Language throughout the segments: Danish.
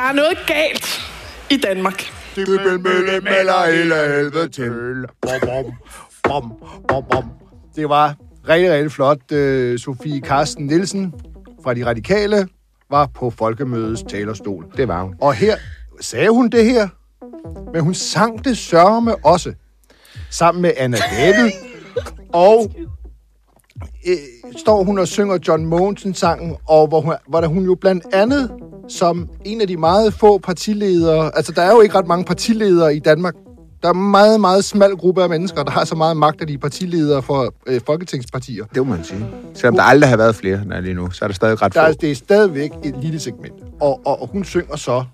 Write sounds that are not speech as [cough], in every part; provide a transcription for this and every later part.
Der er noget galt i Danmark. Melder hele helvede til. Bom, bom, bom, bom. Det var rigtig, rigtig flot. Øh, Sofie Carsten Nielsen fra De Radikale var på folkemødets talerstol. Det var hun. Og her sagde hun det her, men hun sang det sørme også. Sammen med Anna David. Og øh, står hun og synger John Mogensen-sangen, og hvor, hun, hvor der hun jo blandt andet som en af de meget få partiledere, altså der er jo ikke ret mange partiledere i Danmark, der er en meget, meget smal gruppe af mennesker, der har så meget magt, at de er partiledere for øh, folketingspartier. Det må man sige. Selvom der aldrig har været flere er lige nu, så er der stadig ret Der få. er, det er stadigvæk et lille segment. Og, og, og hun synger så,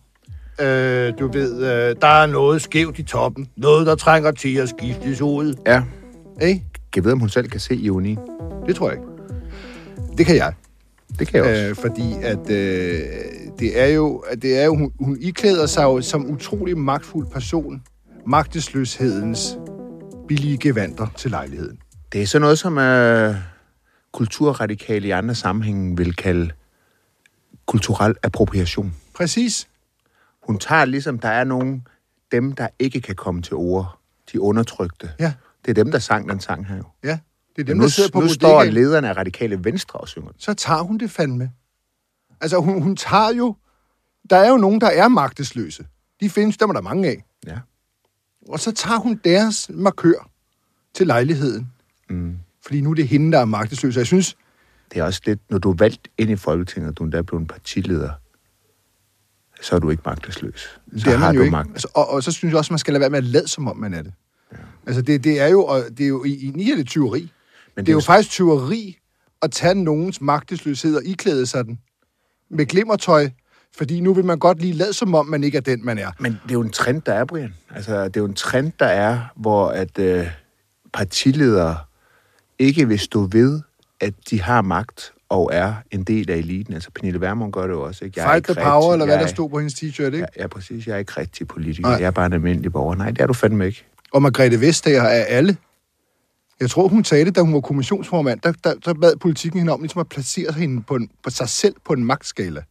øh, du ved, øh, der er noget skævt i toppen. Noget, der trænger til at skiftes ud. Ja. Ikke? Jeg ved, om hun selv kan se ironien. Det tror jeg ikke. Det kan jeg. Det kan jeg også. Øh, fordi at øh, det er jo, at det er jo hun, hun iklæder sig jo som utrolig magtfuld person magtesløshedens billige gevanter til lejligheden. Det er sådan noget, som øh, kulturradikale i andre sammenhænge vil kalde kulturel appropriation. Præcis. Hun tager ligesom, der er nogen, dem, der ikke kan komme til ord, de undertrykte. Ja. Det er dem, der sang den sang her jo. Ja, det er dem, nu, der sidder på nu står lederne af radikale venstre og synger så tager hun det fandme. Altså, hun, hun tager jo... Der er jo nogen, der er magtesløse. De findes, dem er der mange af. Ja. Og så tager hun deres markør til lejligheden. Mm. Fordi nu er det hende, der er magtesløs. Og jeg synes, Det er også lidt, når du er valgt ind i Folketinget, og du er endda blevet partileder, så er du ikke magtesløs. Så det er har man jo du ikke. magt. Altså, og, og, så synes jeg også, man skal lade være med at lade, som om man er det. Ja. Altså, det, det er jo, og det er jo i, i ni er det tyveri. Men det, det er jo faktisk tyveri at tage nogens magtesløshed og iklæde sig den med glimmertøj, fordi nu vil man godt lige lade, som om man ikke er den, man er. Men det er jo en trend, der er, Brian. Altså, det er jo en trend, der er, hvor at øh, partiledere ikke vil stå ved, at de har magt og er en del af eliten. Altså, Pernille Vermund gør det jo også. Ikke? Jeg Fight the ikke power, rigtig- eller hvad der er- stod på hendes t-shirt, ikke? Ja, ja, præcis. Jeg er ikke rigtig politiker. Nej. Jeg er bare en almindelig borger. Nej, det er du fandme ikke. Og Margrethe Vestager er alle. Jeg tror, hun sagde det, da hun var kommissionsformand. Der, der, der bad politikken hende om ligesom at placere hende på, en, på sig selv på en magtskala.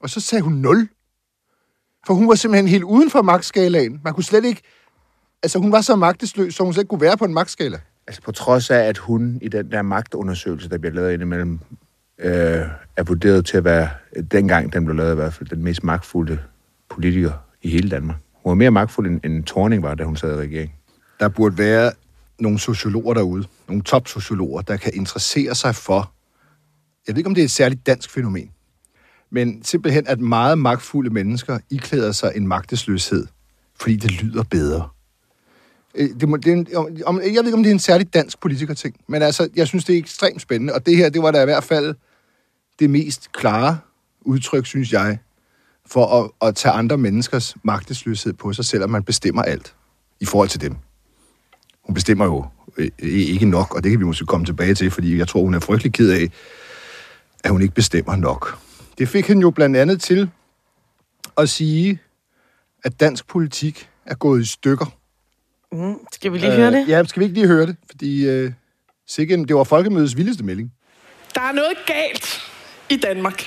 Og så sagde hun 0. For hun var simpelthen helt uden for magtskalaen. Man kunne slet ikke... Altså, hun var så magtesløs, så hun slet ikke kunne være på en magtskala. Altså på trods af, at hun i den der magtundersøgelse, der bliver lavet indimellem, øh, er vurderet til at være, dengang den blev lavet i hvert fald, den mest magtfulde politiker i hele Danmark. Hun var mere magtfuld, end, end Thorning var, da hun sad i regering. Der burde være nogle sociologer derude, nogle topsociologer, der kan interessere sig for, jeg ved ikke, om det er et særligt dansk fænomen, men simpelthen, at meget magtfulde mennesker iklæder sig en magtesløshed, fordi det lyder bedre. Øh, det må, det er en, om, jeg ved ikke, om det er en særlig dansk politikerting, men altså, jeg synes, det er ekstremt spændende, og det her, det var da i hvert fald det mest klare udtryk, synes jeg, for at, at tage andre menneskers magtesløshed på sig, selvom man bestemmer alt i forhold til dem hun bestemmer jo øh, ikke nok, og det kan vi måske komme tilbage til, fordi jeg tror, hun er frygtelig ked af, at hun ikke bestemmer nok. Det fik hende jo blandt andet til at sige, at dansk politik er gået i stykker. Mm, skal vi lige øh, høre det? Ja, skal vi ikke lige høre det? Fordi øh, sikke, en- det var folkemødets vildeste melding. Der er noget galt i Danmark.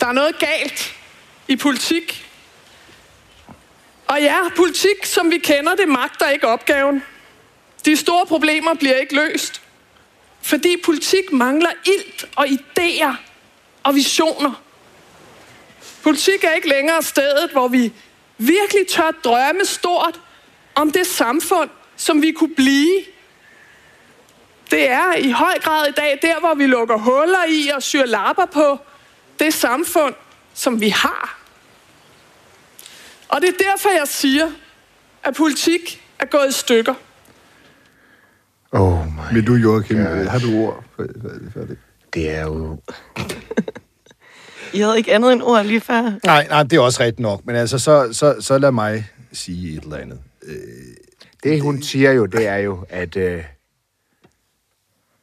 Der er noget galt i politik. Og ja, politik, som vi kender det, magter ikke opgaven. De store problemer bliver ikke løst. Fordi politik mangler ilt og idéer og visioner. Politik er ikke længere stedet, hvor vi virkelig tør drømme stort om det samfund, som vi kunne blive. Det er i høj grad i dag der, hvor vi lukker huller i og syr lapper på det samfund, som vi har. Og det er derfor, jeg siger, at politik er gået i stykker. Oh my. Men du, Joachim, øh, har du ord for, for, for det? Det er jo... [laughs] I havde ikke andet end ord lige før. Nej, nej, det er også rigtigt nok, men altså, så, så, så lad mig sige et eller andet. Det, hun siger jo, det er jo, at øh,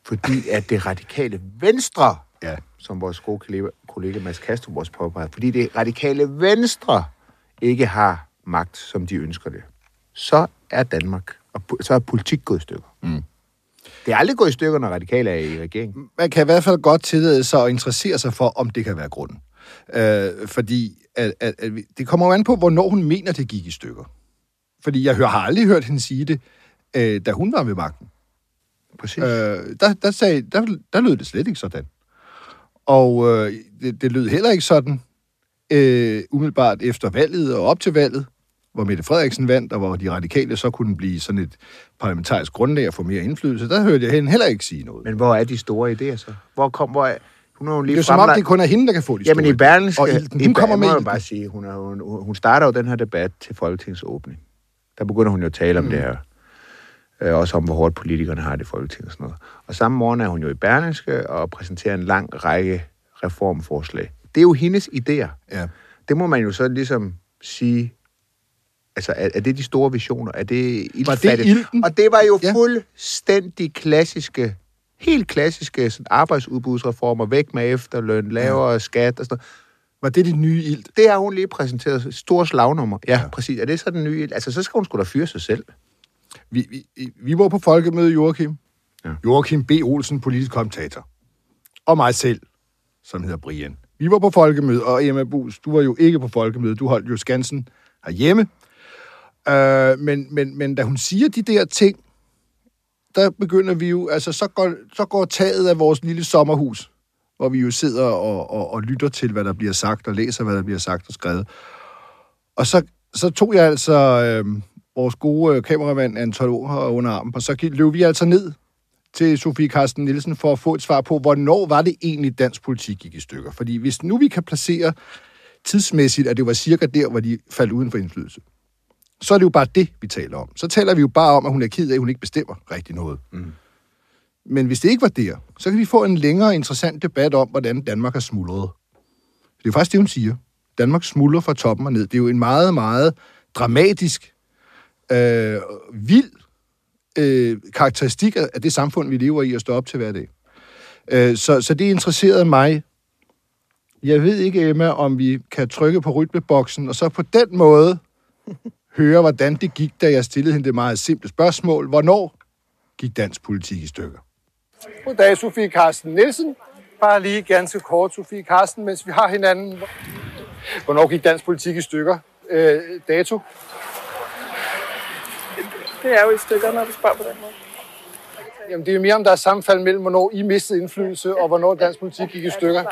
fordi at det radikale venstre, Ja. som vores gode kollega, kollega Mads Kastrup også påpeger, fordi det radikale venstre ikke har magt, som de ønsker det, så er Danmark, og så er politik gået i stykker. Mm. Det er aldrig gået i stykker, når radikale er i regeringen. man kan i hvert fald godt tillade sig at interessere sig for, om det kan være grunden. Øh, fordi at, at, at, det kommer jo an på, hvornår hun mener, det gik i stykker. Fordi jeg har aldrig hørt hende sige det, øh, da hun var ved magten. Præcis. Øh, der, der, sagde, der, der lød det slet ikke sådan. Og øh, det, det lød heller ikke sådan øh, umiddelbart efter valget og op til valget, hvor Mette Frederiksen vandt, og hvor de radikale så kunne blive sådan et parlamentarisk grundlag og få mere indflydelse. Der hørte jeg hende heller ikke sige noget. Men hvor er de store idéer så? Hvor kom, hvor er, hun har jo lige det er som om, det kun er hende, der kan få de store Jamen i Berlingske, Og ilden, i hun kommer med jeg bare sige, hun, er, hun, hun starter jo den her debat til Folketingets åbning. Der begynder hun jo at tale mm. om det her. Øh, også om, hvor hårdt politikerne har det i Folketinget og sådan noget. Og samme morgen er hun jo i Berlingske og præsenterer en lang række reformforslag. Det er jo hendes idéer. Ja. Det må man jo så ligesom sige, altså er, er det de store visioner? Er det ildfattigt? ilten? Og det var jo Ja. fuldstændig klassiske, helt klassiske sådan arbejdsudbudsreformer, væk med efterløn, lavere ja. skat og sådan noget. Var det det nye ild? Det har hun lige præsenteret. Store slagnummer. Ja, ja, præcis. Er det så den nye? ild? Altså, så skal hun sgu da fyre sig selv. Vi, vi, vi var på folkemøde, Joachim. Ja. Joachim B. Olsen, politisk kommentator. Og mig selv, som hedder Brian. Vi var på folkemøde, og Emma Bus, du var jo ikke på folkemøde. Du holdt jo Skansen herhjemme. Øh, men, men, men da hun siger de der ting, der begynder vi jo, altså så går, så går taget af vores lille sommerhus, hvor vi jo sidder og, og, og lytter til, hvad der bliver sagt, og læser, hvad der bliver sagt og skrevet. Og så, så tog jeg altså øh, vores gode øh, kameramand Anton under armen, og så gik- løb vi altså ned til Sofie Karsten Nielsen for at få et svar på, hvornår var det egentlig, dansk politik gik i stykker. Fordi hvis nu vi kan placere tidsmæssigt, at det var cirka der, hvor de faldt uden for indflydelse, så er det jo bare det, vi taler om. Så taler vi jo bare om, at hun er ked af, at hun ikke bestemmer rigtig noget. Mm. Men hvis det ikke var der, så kan vi få en længere interessant debat om, hvordan Danmark er smuldret. Det er jo faktisk det, hun siger. Danmark smuldrer fra toppen og ned. Det er jo en meget, meget dramatisk, øh, vild øh, karakteristik af det samfund, vi lever i og står op til hver dag. Øh, så, så det interesserede mig. Jeg ved ikke, Emma, om vi kan trykke på rytmeboksen, og så på den måde høre, hvordan det gik, da jeg stillede hende det meget simple spørgsmål. Hvornår gik dansk politik i stykker? Goddag, Sofie Karsten Nielsen. Bare lige ganske kort, Sofie Karsten, mens vi har hinanden. Hvornår gik dansk politik i stykker? Øh, dato? Det er jo i stykker, når du spørger på den måde. Jamen, det er jo mere, om der er sammenfald mellem, hvornår I mistede indflydelse, og hvornår dansk politik gik i stykker.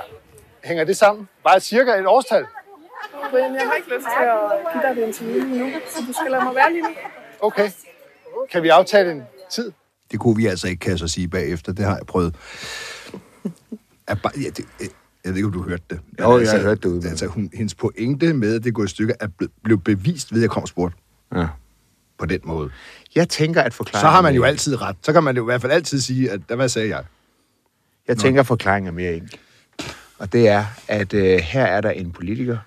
Hænger det sammen? Bare cirka et årstal? Brian, jeg har ikke lyst til at give dig et interview nu, så du skal lade mig være lige nu. Okay. Kan vi aftale en tid? Det kunne vi altså ikke, kan jeg så sige bagefter. Det har jeg prøvet. Er bare, ja, det, jeg ved ikke, om du hørte det. Jo, jeg har hørt det ude. Altså, hun, hendes pointe med, at det går i stykker, er ble, blev bevist ved, at jeg kom og spurgte Ja. På den måde. Jeg tænker, at forklaringen... Så har man jo er- altid ret. Så kan man jo i hvert fald altid sige, at hvad sagde jeg? Jeg tænker, at forklaringen er mere enkel. Og det er, at øh, her er der en politiker,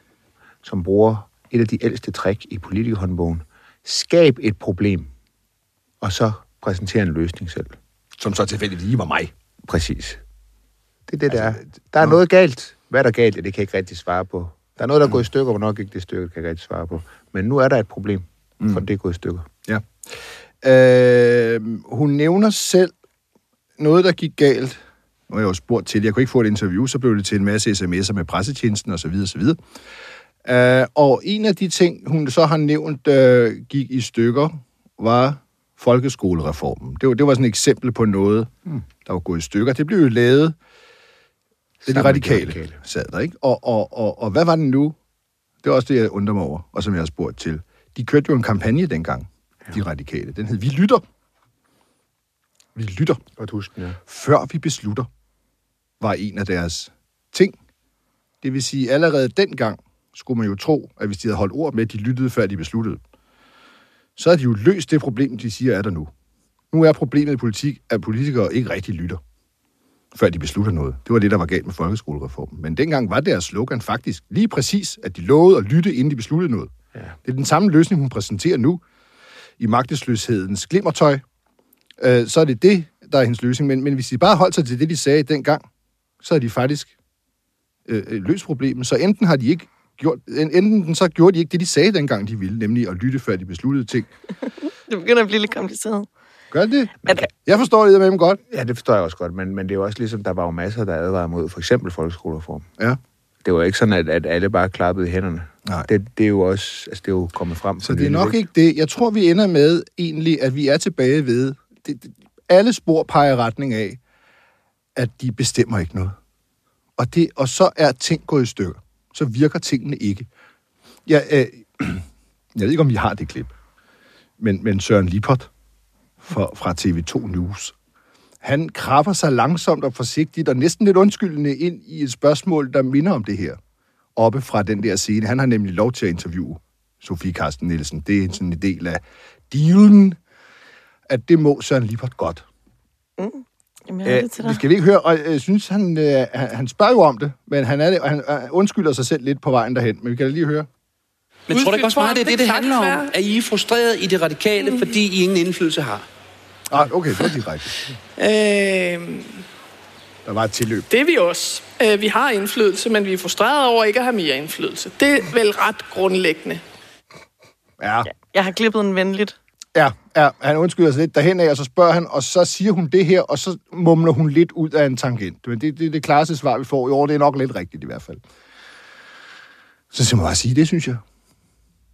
som bruger et af de ældste trick i politikerhåndbogen. Skab et problem, og så præsentere en løsning selv. Som så tilfældigt lige var mig. Præcis. Det er det, der er. Altså, Der er nå. noget galt. Hvad er der galt? Ja, det kan jeg ikke rigtig svare på. Der er noget, der er gået i stykker. Hvornår gik det i stykker? Kan jeg ikke rigtig svare på. Men nu er der et problem, for det er gået i stykker. Ja. Øh, hun nævner selv noget, der gik galt. Nu har jeg jo spurgt til det. Jeg kunne ikke få et interview, så blev det til en masse sms'er med pressetjenesten osv. osv. Øh, og en af de ting, hun så har nævnt, øh, gik i stykker, var folkeskolereformen. Det var, det var sådan et eksempel på noget, mm. der var gået i stykker. Det blev jo lavet det er de radikale, radikale. sad der, ikke? Og, og, og, og hvad var den nu? Det er også det, jeg undrer mig over, og som jeg har spurgt til. De kørte jo en kampagne dengang, ja. de radikale. Den hed Vi lytter. Vi lytter, Godt huske ja. før vi beslutter, var en af deres ting. Det vil sige, allerede dengang skulle man jo tro, at hvis de havde holdt ord med, at de lyttede, før de besluttede, så havde de jo løst det problem, de siger er der nu. Nu er problemet i politik, at politikere ikke rigtig lytter, før de beslutter noget. Det var det, der var galt med folkeskolereformen. Men dengang var deres slogan faktisk lige præcis, at de lovede at lytte, inden de besluttede noget. Ja. Det er den samme løsning, hun præsenterer nu i magtesløshedens glimmertøj. Øh, så er det det, der er hendes løsning. Men, men hvis de bare holdt sig til det, de sagde dengang, så er de faktisk øh, øh, løst problemet. Så enten har de ikke gjort, en- enten så gjorde de ikke det, de sagde dengang, de ville, nemlig at lytte, før de besluttede ting. [laughs] Det begynder at blive lidt kompliceret. Gør det? At, Jeg forstår det med dem godt. Ja, det forstår jeg også godt, men, men det er jo også ligesom, der var jo masser, der advarede mod for eksempel folkeskolereform. Ja. det var ikke sådan, at, at alle bare klappede i hænderne. Nej. Det, det er jo også altså, det er jo kommet frem. Så det er nok ikke det. Jeg tror, vi ender med egentlig, at vi er tilbage ved... Det, det, alle spor peger i retning af, at de bestemmer ikke noget. Og, det, og så er ting gået i stykker. Så virker tingene ikke. Jeg, øh, [clears throat] jeg ved ikke, om vi har det klip. Men, men Søren Lipot for, fra TV2 News, han krabber sig langsomt og forsigtigt og næsten lidt undskyldende ind i et spørgsmål, der minder om det her. Oppe fra den der scene. Han har nemlig lov til at interviewe Sofie Karsten Nielsen. Det er sådan en del af dealen, at det må Søren Lipot godt. Jamen, jeg det til vi dig. skal vi ikke høre, og jeg synes, han, øh, han, spørger jo om det, men han, er det, han øh, undskylder sig selv lidt på vejen derhen. Men vi kan da lige høre. Men tror du ikke også meget, det er det, det handler om? det er At I er frustreret i det radikale, fordi I ingen indflydelse har? Ah, okay, det var direkte. Øh, Der var et tilløb. det er vi også. Øh, vi har indflydelse, men vi er frustrerede over ikke at have mere indflydelse. Det er vel ret grundlæggende. Ja, Jeg har klippet den venligt. ja, ja, han undskylder sig lidt derhen af, og så spørger han, og så siger hun det her, og så mumler hun lidt ud af en tangent. Men det er det, det klareste svar, vi får i år. Det er nok lidt rigtigt i hvert fald. Så skal man bare sige, det synes jeg.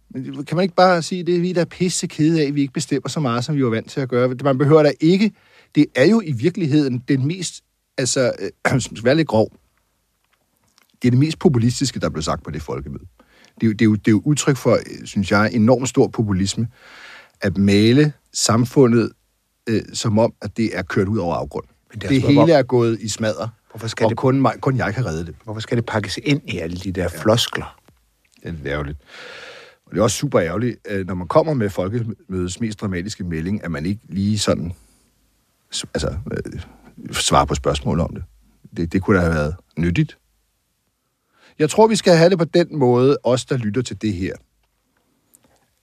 Men kan man ikke bare sige, det er vi, der er pisse kede af, at vi ikke bestemmer så meget, som vi var vant til at gøre. Man behøver da ikke... Det er jo i virkeligheden den mest... Altså, øh, [clears throat] skal være lidt grov. Det er det mest populistiske, der blev sagt på det folkemøde. Det er, jo, det, er jo, det er jo udtryk for, øh, synes jeg, enormt stor populisme, at male samfundet øh, som om, at det er kørt ud over afgrund. Men Det, det er det altså- hele hvor- er gået i smadder, Hvorfor skal og det- kun, mig, kun jeg kan redde det. Hvorfor skal det pakkes ind i alle de der floskler? Det er lidt ærgerligt. Og det er også super ærgerligt, øh, når man kommer med folkemødets mest dramatiske melding, at man ikke lige sådan altså, svarer på spørgsmål om det. det. Det kunne da have været nyttigt. Jeg tror, vi skal have det på den måde, os der lytter til det her,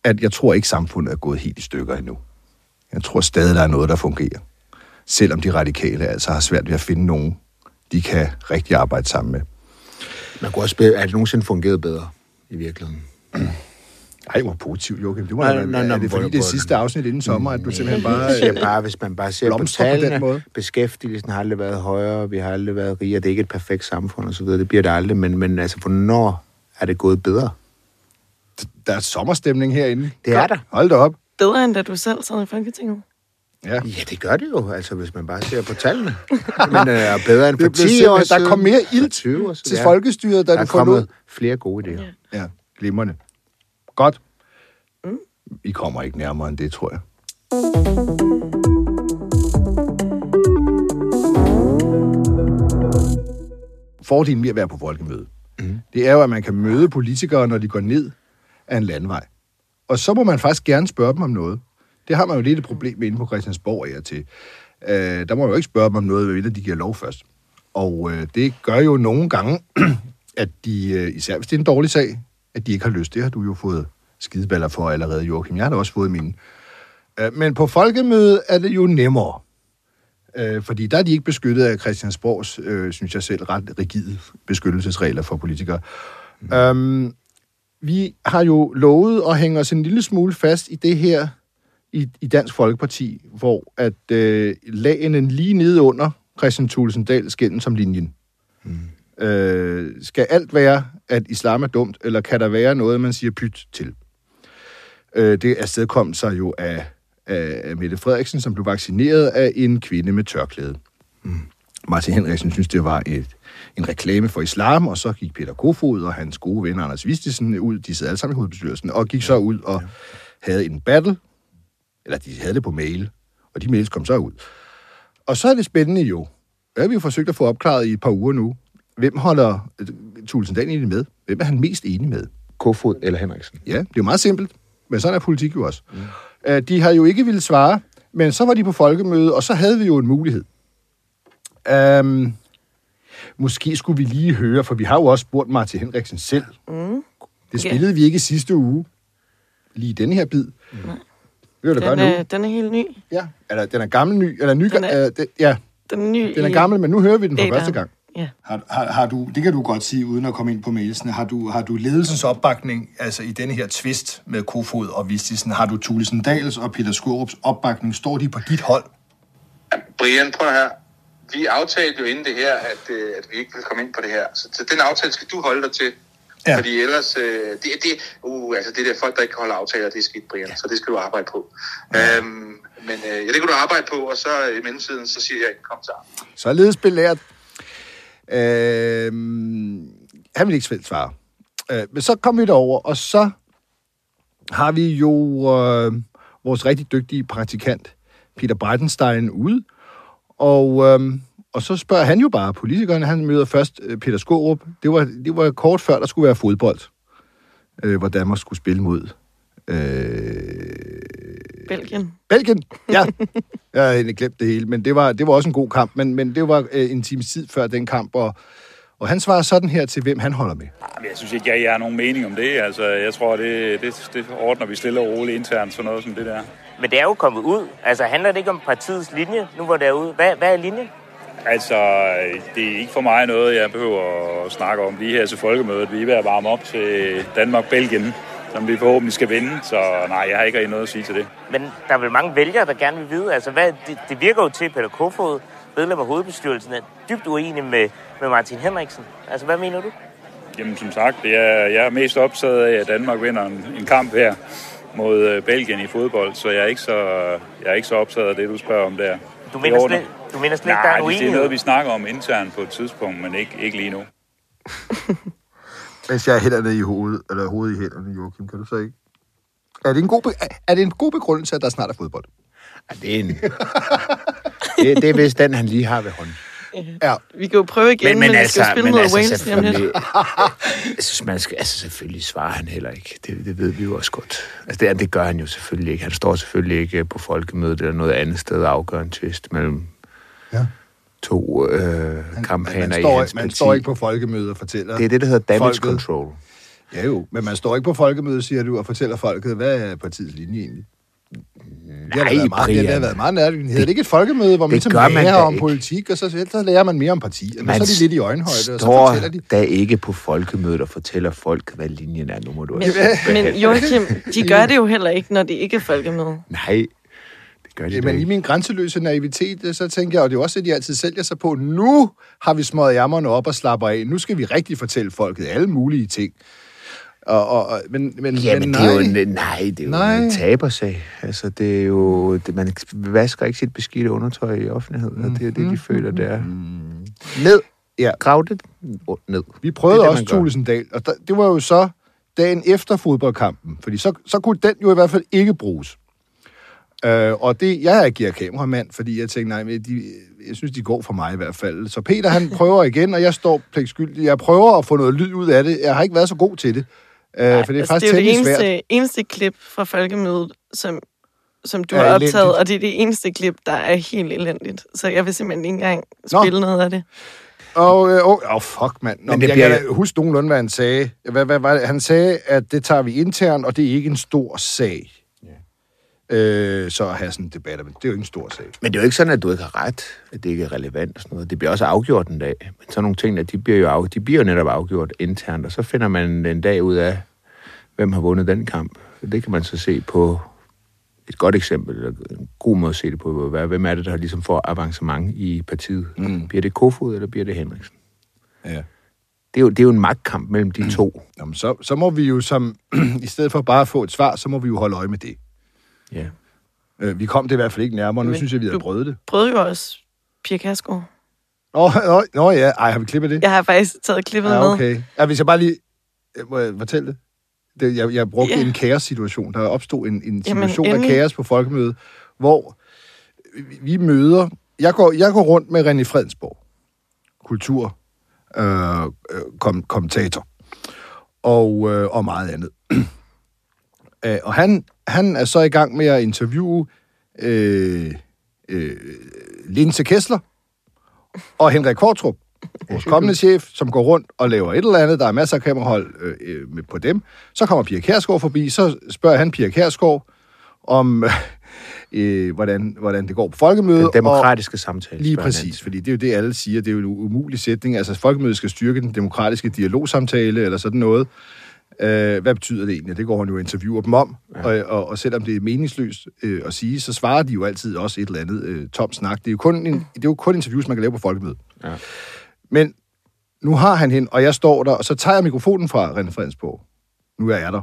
at jeg tror ikke, samfundet er gået helt i stykker endnu. Jeg tror stadig, der er noget, der fungerer. Selvom de radikale altså har svært ved at finde nogen, de kan rigtig arbejde sammen med. Man kunne også be- er det nogensinde fungeret bedre i virkeligheden? [clears throat] Ej, hvor positivt, Joachim. Det må Nej, nej, nej, nej, nej, er det fordi, det er sidste afsnit inden sommer, at du simpelthen bare... [laughs] Jeg siger bare, hvis man bare ser på blomstrer på den tallene, måde. beskæftigelsen har aldrig været højere, vi har aldrig været rigere, det er ikke et perfekt samfund osv., det bliver det aldrig, men, men altså, hvornår er det gået bedre? Der er sommerstemning herinde. Det er der. Hold da op. Bedre end da du selv sad i Folketinget. Ja. Ja, det gør det jo, altså hvis man bare ser på tallene. [laughs] men øh, er bedre end for Det blev 10 år siden. der kom mere for ilt 20 år siden. til Ja. folkestyret, da Der er du forlod. kommet flere gode idéer. Ja. Ja, glimrende. Godt. Vi kommer ikke nærmere end det, tror jeg. Fordelen ved at være på folkemøde, mm. det er jo, at man kan møde politikere, når de går ned af en landvej. Og så må man faktisk gerne spørge dem om noget. Det har man jo lidt et problem med inde på Christiansborg af til. Øh, der må man jo ikke spørge dem om noget, hvad de giver lov først. Og øh, det gør jo nogle gange, [clears throat] at de, øh, især hvis det er en dårlig sag, at de ikke har lyst. Det har du jo fået skideballer for allerede, Joachim. Jeg har da også fået mine. Øh, men på folkemødet er det jo nemmere. Øh, fordi der er de ikke beskyttet af Christiansborgs, øh, synes jeg selv, ret rigide beskyttelsesregler for politikere. Mm. Øhm, vi har jo lovet at hænge os en lille smule fast i det her i, i Dansk Folkeparti, hvor at øh, lagene lige nede under Christian Thulesen Dahl skændes som linjen. Mm. Øh, skal alt være, at islam er dumt, eller kan der være noget, man siger pyt til? Øh, det afstedkom sig jo af, af, Mette Frederiksen, som blev vaccineret af en kvinde med tørklæde. Mm. Martin Henriksen synes, det var et, en reklame for islam, og så gik Peter Kofod og hans gode ven Anders Vistisen ud, de sad alle sammen i hovedbestyrelsen, og gik så ud og havde en battle, eller de havde det på mail, og de mails kom så ud. Og så er det spændende jo, har vi jo forsøgt at få opklaret i et par uger nu, hvem holder øh, Thulesen Dahl egentlig med? Hvem er han mest enig med? Kofod eller Henriksen? Ja, det er jo meget simpelt, men sådan er politik jo også. Mm. De har jo ikke ville svare, men så var de på folkemøde, og så havde vi jo en mulighed. Um, måske skulle vi lige høre, for vi har jo også spurgt Martin Henriksen selv. Mm. Det spillede yeah. vi ikke i sidste uge. Lige i denne her bid. Mm. Vi vil da gøre Den nu. er, den er helt ny. Ja, eller den er gammel ny, eller ny, Den er- øh, den, ja, Den er ny den er gammel, men nu hører vi den for første gang. Ja. Har, har, har du, det kan du godt sige, uden at komme ind på mailsene, har du, har du ledelsens opbakning, altså i denne her tvist med Kofod og Vistisen, har du Thulesen Dahls og Peter Skorups opbakning, står de på dit hold? Brian, prøv her. vi aftalte jo inden det her, at, øh, at vi ikke vil komme ind på det her. Så, så den aftale skal du holde dig til. Ja. Fordi ellers, øh, det, det, uh, altså det der folk, der ikke holder aftaler, det er skidt, Brian. Ja. Så det skal du arbejde på. Ja. Øhm, men øh, ja, det kan du arbejde på, og så i mellemtiden, så siger jeg ikke kommentar. Således belært. Øh, han vil ikke selv svare. Øh, men så kom vi derover, og så har vi jo øh, vores rigtig dygtige praktikant, Peter Breitenstein, ude. Og, øh, og så spørger han jo bare politikerne. Han møder først øh, Peter Skårup. Det var, det var kort før, der skulle være fodbold, øh, hvor Danmark skulle spille mod øh, Belgien. Belgien, ja. [laughs] Jeg havde egentlig glemt det hele, men det var, det var også en god kamp. Men, men det var øh, en times tid før den kamp, og, og han svarer sådan her til, hvem han holder med. Jamen, Jeg synes ikke, jeg, jeg har nogen mening om det. Altså, jeg tror, det, det, det ordner vi stille og roligt internt, sådan noget som det der. Men det er jo kommet ud. Altså handler det ikke om partiets linje, nu hvor det er ude? Hvad, hvad er linjen? Altså, det er ikke for mig noget, jeg behøver at snakke om lige her til folkemødet. Vi er ved at varme op til Danmark-Belgien, som vi forhåbentlig skal vinde. Så nej, jeg har ikke rigtig noget at sige til det. Men der er vel mange vælgere, der gerne vil vide. Altså, hvad, det, det virker jo til, at Peter Kofod, medlem af hovedbestyrelsen, er dybt uenig med, med Martin Henriksen. Altså, hvad mener du? Jamen, som sagt, jeg, jeg er mest optaget af, at Danmark vinder en, en kamp her mod øh, Belgien i fodbold, så jeg er ikke så, jeg er ikke så optaget af det, du spørger om der. Du Det mener slet, du mener slet ikke, der er Nej, en det er uenighed? noget, vi snakker om internt på et tidspunkt, men ikke, ikke lige nu. [laughs] Hvis jeg er hænderne i hovedet, eller hovedet i hænderne, Joachim, kan du så ikke? Er det en god, be- er det en god begrundelse, at der snart er fodbold? Ja, det er en... det, det er vist den, han lige har ved hånden. Ja. Vi kan jo prøve igen, men, men, men vi skal spille mod Wales lige om lidt. [laughs] jeg synes, man skal, altså selvfølgelig svarer han heller ikke. Det, det ved vi jo også godt. Altså det, det gør han jo selvfølgelig ikke. Han står selvfølgelig ikke på folkemødet eller noget andet sted og afgør en tvist mellem Ja. To øh, kampagner man, i står, hans man parti. står ikke på folkemødet og fortæller Det er det, der hedder damage folket. control. Ja jo, men man står ikke på folkemødet, siger du, og fortæller folket, hvad er partiets linje egentlig? Det har da Nej, været meget, det har da Brian. været meget nærmest. Hedder det ikke et folkemøde, hvor man det ligesom man lærer da om ikke. politik, og så, så lærer man mere om partierne, og så er de lidt i øjenhøjde, og så står fortæller de... der ikke på folkemødet og fortæller folk, hvad linjen er. Nu må du Men, også men Joachim, de [laughs] gør det jo heller ikke, når det ikke er folkemøde. Nej, det gør de Jamen, i min grænseløse naivitet, så tænker jeg, og det er også det, de altid sælger sig på, nu har vi smøget ærmerne op og slapper af. Nu skal vi rigtig fortælle folket alle mulige ting. Og, og, og, men, men, Jamen, men det er jo nej, det er jo Nej. en tabersag. Altså, det er jo... Det, man vasker ikke sit beskidte undertøj i offentligheden, og det er det, de føler, det er. Ned. Ja. Grav det ned. Vi prøvede Det det, også Dahl, og der, det var jo så dagen efter fodboldkampen, fordi så, så kunne den jo i hvert fald ikke bruges. Øh, og det, jeg agerer kameramand, fordi jeg tænkte, nej, men de, jeg synes, de går for mig i hvert fald. Så Peter, han [laughs] prøver igen, og jeg står pligtskyldig. Jeg prøver at få noget lyd ud af det. Jeg har ikke været så god til det. Øh, for det er altså, faktisk det er jo det temmelig svært. eneste, eneste klip fra folkemødet, som, som du Er har elendigt. optaget, og det er det eneste klip, der er helt elendigt. Så jeg vil simpelthen ikke engang Nå. spille noget af det. Og, øh, oh, oh, fuck, mand. Nå, Men det jeg bliver- kan huske nogenlunde, hvad han sagde. Hvad, hvad, hvad, han sagde, at det tager vi internt, og det er ikke en stor sag. Øh, så at have sådan en debat, men det er jo ikke en stor sag. Men det er jo ikke sådan, at du ikke har ret, at det ikke er relevant og sådan noget. Det bliver også afgjort en dag. Men sådan nogle ting, der, de bliver jo, af, de bliver jo netop afgjort internt, og så finder man en dag ud af, hvem har vundet den kamp. Det kan man så se på et godt eksempel, eller en god måde at se det på, hvad, hvem er det, der ligesom får avancement i partiet. Mm. Bliver det Kofod, eller bliver det Henriksen? Ja. Det er jo, det er jo en magtkamp mellem de to. [clears throat] Jamen, så, så må vi jo som, [clears throat] i stedet for bare at få et svar, så må vi jo holde øje med det. Ja. Øh, vi kom det i hvert fald ikke nærmere, nu Men synes jeg, vi har prøvet det. Prøvede jo også Pia Kærsgaard. Nå, nå, nå ja, ej, har vi klippet det? Jeg har faktisk taget klippet ja, med. okay. Ja, hvis jeg bare lige... øh, Må jeg fortælle det? det jeg, jeg brugte Ja. en kaos-situation. Der opstod en, en Jamen, situation af endelig. kaos på folkemødet, hvor vi- vi møder... Jeg går, jeg går rundt med René Fredensborg, kultur, øh, øh, kom, kommentator, og, øh, og meget andet. Øh, og han, han er så i gang med at interviewe øh, øh, Linse Kessler og Henrik Kortrup, vores kommende chef, som går rundt og laver et eller andet. Der er masser af kamerahold øh, øh, med på dem. Så kommer Pia Kærsgaard forbi, så spørger han Pia Kærsgaard om, [laughs] øh, hvordan, hvordan det går på folkemødet. Den demokratiske samtale. Lige præcis, fordi det er jo det, alle siger. Det er jo en umulig sætning. Altså, folkemødet skal styrke den demokratiske dialogsamtale, eller sådan noget. Øh, hvad betyder det egentlig? Det går han jo og interviewer dem om. Ja. Og, og, og selvom det er meningsløst øh, at sige, så svarer de jo altid også et eller andet øh, tom snak. Det er, jo kun en, det er jo kun interviews, man kan lave på folkemødet. Ja. Men nu har han hende, og jeg står der, og så tager jeg mikrofonen fra René Fredensborg. Nu er jeg der.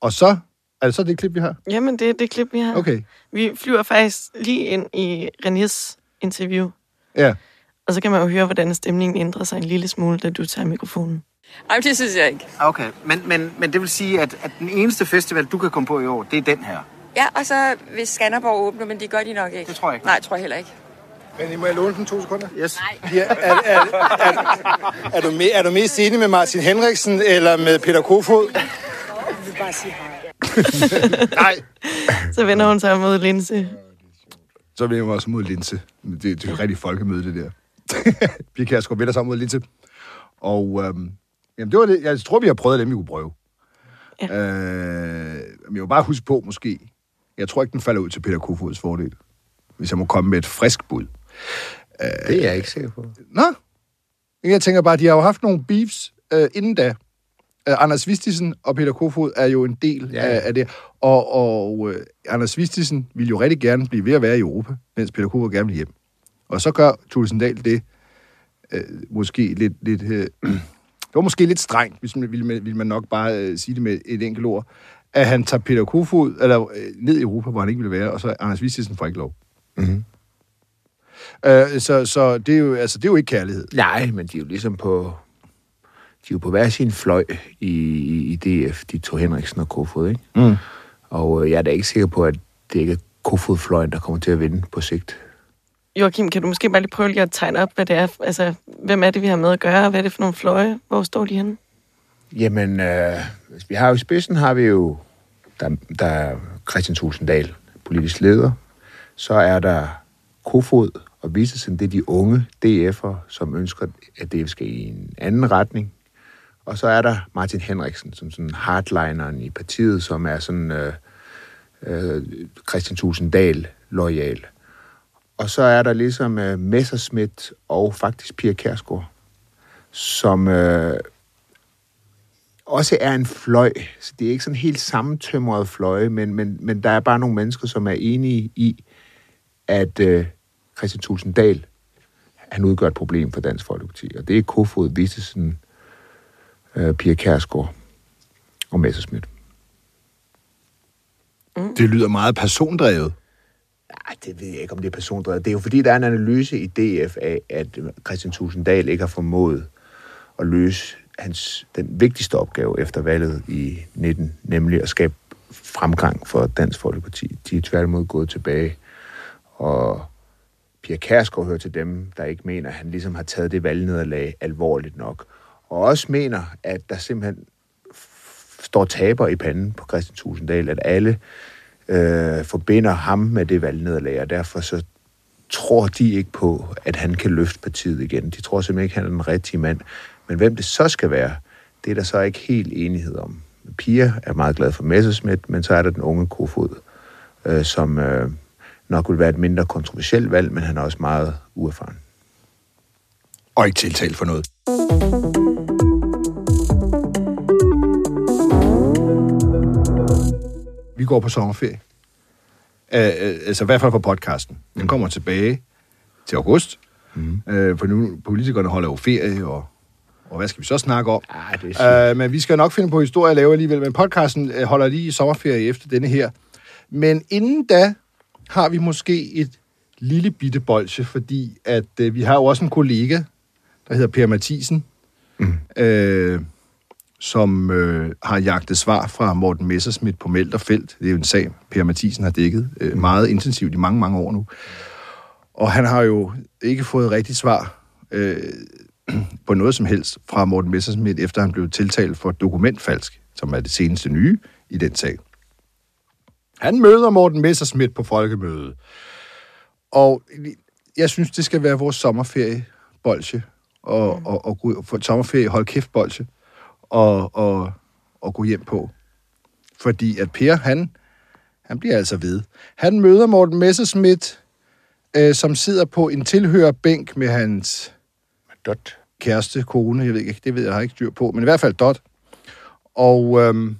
Og så... Er det så det klip, vi har? Jamen, det er det klip, vi har. Okay. Vi flyver faktisk lige ind i Renés interview, Ja. og så kan man jo høre, hvordan stemningen ændrer sig en lille smule, da du tager mikrofonen. Ej, det synes jeg ikke. Okay, men, men, men det vil sige, at, at den eneste festival, du kan komme på i år, det er den her. Ja, og så hvis Skanderborg åbner, men det gør de nok ikke. Det tror jeg ikke. Nej, tror jeg heller ikke. Men I må jeg låne den to sekunder? Yes. Ja, er, er, er, er, du me, er du mest enig med Martin Henriksen eller med Peter Kofod? [laughs] Nej. Så vender hun sig mod Linse. Så vil jeg også mod Linse. Det, det er jo rigtig folkemøde, det der. [laughs] Pia Kjærsgaard vender sig mod Linse. Og øhm, jamen, det var det. Jeg tror, vi har prøvet dem, vi kunne prøve. Ja. Øh, men jeg vil bare huske på, måske. Jeg tror ikke, den falder ud til Peter Kofods fordel. Hvis jeg må komme med et frisk bud. Det er jeg ikke sikker på. Nå, jeg tænker bare, de har jo haft nogle beefs øh, inden da. Uh, Anders Vistisen og Peter Kofod er jo en del Ja. af, af det. Og, og uh, Anders Vistisen ville jo rigtig gerne blive ved at være i Europa, mens Peter Kofod gerne vil hjem. Og så gør Tulsendal det uh, måske lidt... lidt uh, det var måske lidt strengt, hvis man ville, man- ville man nok bare uh, sige det med et enkelt ord, at han tager Peter Kofod eller, uh, ned i Europa, hvor han ikke ville være, og så Anders Vistisen får ikke lov. Mhm. Uh, så så det, er jo, altså, det er jo ikke kærlighed. Nej, men de er jo ligesom på... De er jo på hver sin fløj i, i, i DF, de to Henriksen og Kofod, ikke? Mm. Og øh, jeg er da ikke sikker på, at det ikke er Kofod-fløjen, der kommer til at vinde på sigt. Joachim, kan du måske bare lige prøve lige at tegne op, hvad det er? Altså, hvem er det, vi har med at gøre? Hvad er det for nogle fløje? Hvor står de henne? Jamen, øh, vi har jo i spidsen, har vi jo, der, der er Christian Tulsendal, politisk leder. Så er der Kofod og Vistesen, det er de unge DF'er, som ønsker, at det skal i en anden retning. Og så er der Martin Henriksen, som sådan hardlineren i partiet, som er sådan øh, øh, Christian Tulsendal lojal. Og så er der ligesom øh, Messerschmidt og faktisk Pia Kærsgaard, som øh, også er en fløj. Så det er ikke sådan helt sammentømret fløje, men, men, men der er bare nogle mennesker, som er enige i, at øh, Christian Tulsendal, han udgør et problem for Dansk Folkeparti. Og det er Kofod, Vistesen, øh, Pia Kærsgaard og Messerschmidt. Det lyder meget persondrevet. Ej, det ved jeg ikke, om det er persondrevet. Det er jo fordi, der er en analyse i DF af, at Christian Tusinddal ikke har formået at løse hans, den vigtigste opgave efter valget i 19, nemlig at skabe fremgang for Dansk Folkeparti. De er tværtimod gået tilbage, og Pia Kærsgaard hører til dem, der ikke mener, at han ligesom har taget det valgnederlag alvorligt nok. Og også mener, at der simpelthen f- står taber i panden på Christian Tusinddal, at alle øh, forbinder ham med det valgnederlag, og derfor så tror de ikke på, at han kan løfte partiet igen. De tror simpelthen ikke, at han er den rigtige mand. Men hvem det så skal være, det er der så ikke helt enighed om. Pia er meget glad for Messerschmidt, men så er der den unge Kofod, øh, som øh, nok vil være et mindre kontroversielt valg, men han er også meget uerfaren. Og ikke tiltalt for noget. Vi går på sommerferie. Uh, altså i hvert fald på podcasten. Den kommer tilbage til august. Mm. Uh, for nu, politikerne holder jo ferie, og, og hvad skal vi så snakke om? Ah, det er Uh, men vi skal nok finde på historie at lave alligevel. Men podcasten uh, holder lige sommerferie efter denne her. Men inden da har vi måske et lille bitte bolsje, fordi at uh, vi har jo også en kollega, der hedder Per Mathisen, mm. øh, som øh, har jagtet svar fra Morten Messerschmidt på Melterfelt. Det er jo en sag, Per Mathisen har dækket øh, meget intensivt i mange, mange år nu. Og han har jo ikke fået rigtigt svar øh, [clears throat] på noget som helst fra Morten Messerschmidt, efter han blev tiltalt for dokumentfalsk, som er det seneste nye i den sag. Han møder Morten Messerschmidt på folkemødet. Og jeg synes, det skal være vores sommerferie, bolsje. Og, mm. og, og, for et sommerferie, hold kæft, bolsje. Og, og, og gå hjem på. Fordi at Per, han, han bliver altså ved. Han møder Morten Messerschmidt, øh, som sidder på en tilhørerbænk med hans Dot. kæreste, kone, jeg ved ikke, det ved jeg, jeg har ikke styr på, men i hvert fald Dot. Og øhm,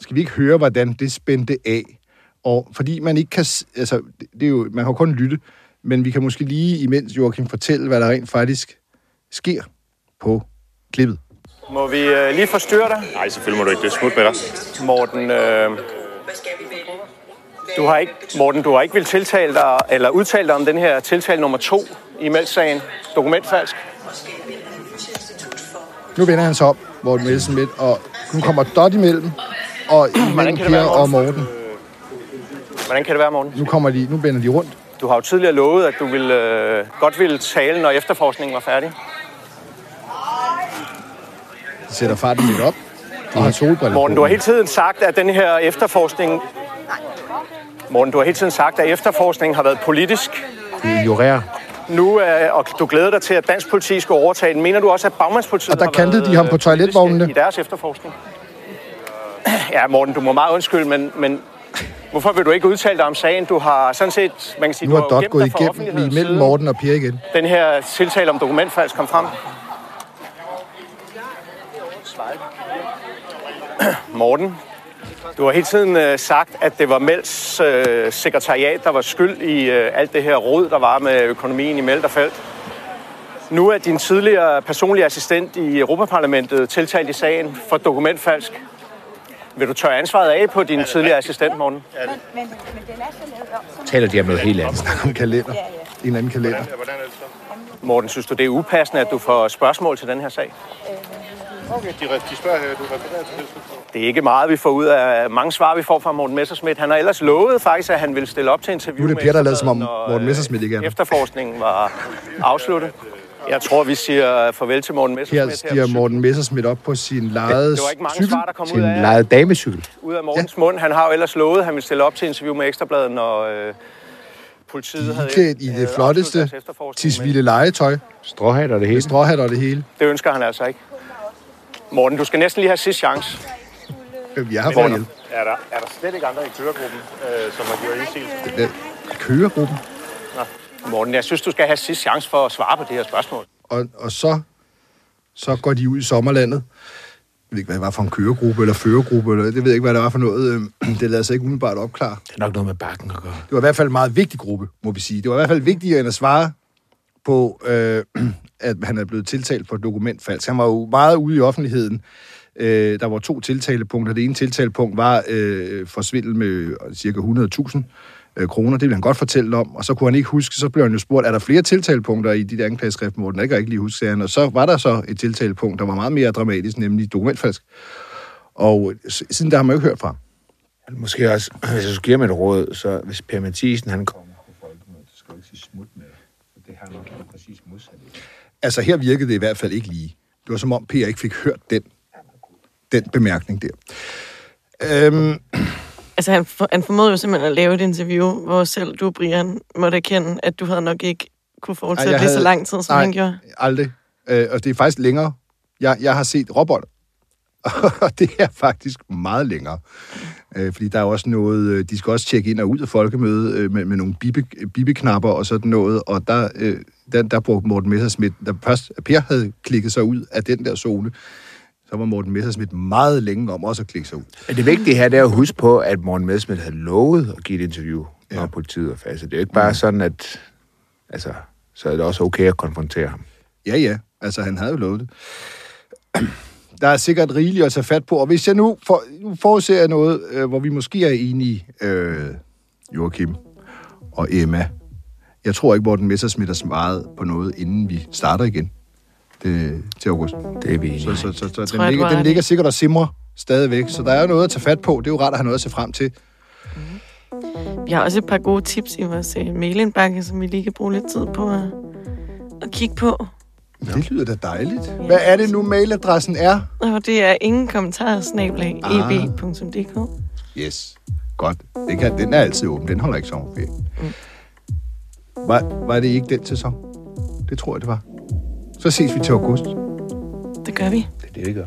skal vi ikke høre, hvordan det spændte af? Og fordi man ikke kan... Altså, det det er jo, man har kun lytte, men vi kan måske lige, imens Joachim fortælle, hvad der rent faktisk sker på klippet. Må vi øh, lige forstyrre dig? Nej, selvfølgelig må du ikke. Det er smut med dig. Morten, øh, du har ikke, Morten, du har ikke vil tiltale dig, eller udtale dig om den her tiltale nummer to i Mælk-sagen, dokumentfalsk. Nu vender han sig op, Morten Messerschmidt, og nu kommer Dot imellem, og imellem kan det være, Per og Morten. Hvordan kan det være, Morten? Nu, kommer de, nu vender de rundt. Du har jo tidligere lovet, at du ville, øh, godt ville tale, når efterforskningen var færdig. Sætter farten lidt op, og har solbriller Morten, på. du har hele tiden sagt, at den her efterforskning... Morten, du har hele tiden sagt, at efterforskningen har været politisk. Vi ignorerer. Nu er, og du glæder dig til, at dansk politi skal overtage den. Mener du også, at bagmandspolitiet Og der har kantede de ham på øh, toiletvognene. i deres efterforskning? [clears throat] Ja, Morten, du må meget undskylde, men, men hvorfor vil du ikke udtale dig om sagen? Du har sådan set, man kan sige, Nu du har jo Dot gemt gået igennem imellem Morten og Per igen. Den her tiltale om dokumentfalsk kom frem. [coughs] Morten, du har hele tiden øh, sagt, at det var Mels øh, sekretariat, der var skyld i øh, alt det her rod, der var med økonomien i Melterfelt. Nu er din tidligere personlige assistent i Europaparlamentet tiltalt i sagen for dokumentfalsk. Vil du tørre ansvaret af på din tidligere assistent, Morten? Taler de om noget helt andet. En kalender. En eller anden kalender. Morten, synes du, det er upassende, at du får spørgsmål til den her sag? Okay, de, de spørger her, du refererer til det. Det er ikke meget, vi får ud af mange svar, vi får fra Morten Messerschmidt. Han har ellers lovet faktisk, at han ville stille op til interview Nu er det med Per, der lader som om Morten øh, er der. Efterforskningen var afsluttet. Jeg tror, vi siger farvel til Morten Her Messerschmidt. stiger Morten Messerschmidt op på sin lejede Det var ikke mange cykel. svar, der kom ud En af, lejet damecykel. ud af Mortens mund. Han har jo ellers lovet, at han ville stille op til interview med Ekstrabladet, når øh, politiet havde Iklædt i øh, det flotteste tisvilde legetøj. Stråhat og det hele. stråhat og det hele. Det ønsker han altså ikke. Morten, du skal næsten lige have sidste chance. Øh, Jeg har hjælpe. Er der, er der slet ikke andre i køregruppen, øh, som har gjort indsigelse? Køregruppen. Morten, jeg synes, du skal have sidste chance for at svare på det her spørgsmål. Og, og så, så går de ud i sommerlandet. Jeg ved ikke, hvad det var for en køregruppe eller førergruppe. Eller, det ved jeg ikke, hvad det var for noget. Øhm, [clears throat] Det lader sig ikke umiddelbart opklare. Det er nok noget med bakken at gøre. Det var i hvert fald en meget vigtig gruppe, må vi sige. Det var i hvert fald vigtigere end at svare på, øh, [clears throat] at han er blevet tiltalt for dokumentfalsk. Han var jo meget ude i offentligheden. Øh, der var to tiltalepunkter. Det ene tiltalepunkt var øh, for svindel med øh, cirka 100.000 øh, kroner. Det ville han godt fortælle om. Og så kunne han ikke huske, så blev han jo spurgt, er der flere tiltalepunkter i dit anklageskrift, Morten? Jeg kan ikke lige huske, sagde han. Og så var der så et tiltalepunkt, der var meget mere dramatisk, nemlig dokumentfalsk. Og siden der har man jo ikke hørt fra. Måske også, [clears throat] hvis jeg skulle give ham et råd, så hvis Per Mathisen, han kommer på folkemødet, så skal du ikke sige smut med. For det har nok været præcis modsat. Altså, her virkede det i hvert fald ikke lige. Det var som om Per ikke fik hørt den, den bemærkning der. Øhm, Altså, han, for, han formåede jo simpelthen at lave et interview, hvor selv du, Brian, måtte erkende, at du havde nok ikke kunne fortsætte jeg lige så havde- lang tid, som nej, han gjorde. aldrig. Øh, og det er faktisk længere. Jeg, jeg har set robot, [laughs] og det er faktisk meget længere. Øh, fordi der er også noget, øh, de skal også tjekke ind og ud af folkemødet øh, med, med nogle bibe, bibeknapper og sådan noget, og der, øh, der, der brugte Morten Messerschmidt, der først Per havde klikket sig ud af den der zone, så var Morten Messerschmidt meget længe om også at klikke sig ud. Men det vigtige her, det er at huske på, at Morten Messerschmidt havde lovet at give et interview, når ja. politiet var fast. Det er jo ikke bare mm. sådan, at altså, så er det også okay at konfrontere ham. Ja, ja. Altså, han havde jo lovet det. [clears throat] Der er sikkert rigeligt at tage fat på, og hvis jeg nu, for, nu forudser jeg noget, øh, hvor vi måske er enige, øh, Joachim og Emma. Jeg tror ikke, Morten Messersmith har svaret på noget, inden vi starter igen det, til august. Det er vi Så, så, så, så Tror den, jeg, ligger, den ligger sikkert og simrer stadigvæk, så der er jo noget at tage fat på. Det er jo rart at have noget at se frem til. Vi har også et par gode tips i vores uh, mailindbakke, som vi lige kan bruge lidt tid på at, at kigge på. Det lyder da dejligt. Hvad er det nu, mailadressen er? Og det er ingen kommentarer, snablag, Ah. eb.dk. Yes. Godt. Det kan, den er altid åben. Den holder ikke sommerferie. Var, var det ikke den sæson? Det tror jeg, det var. Så ses vi til august. Det gør vi. Det er det, det gør.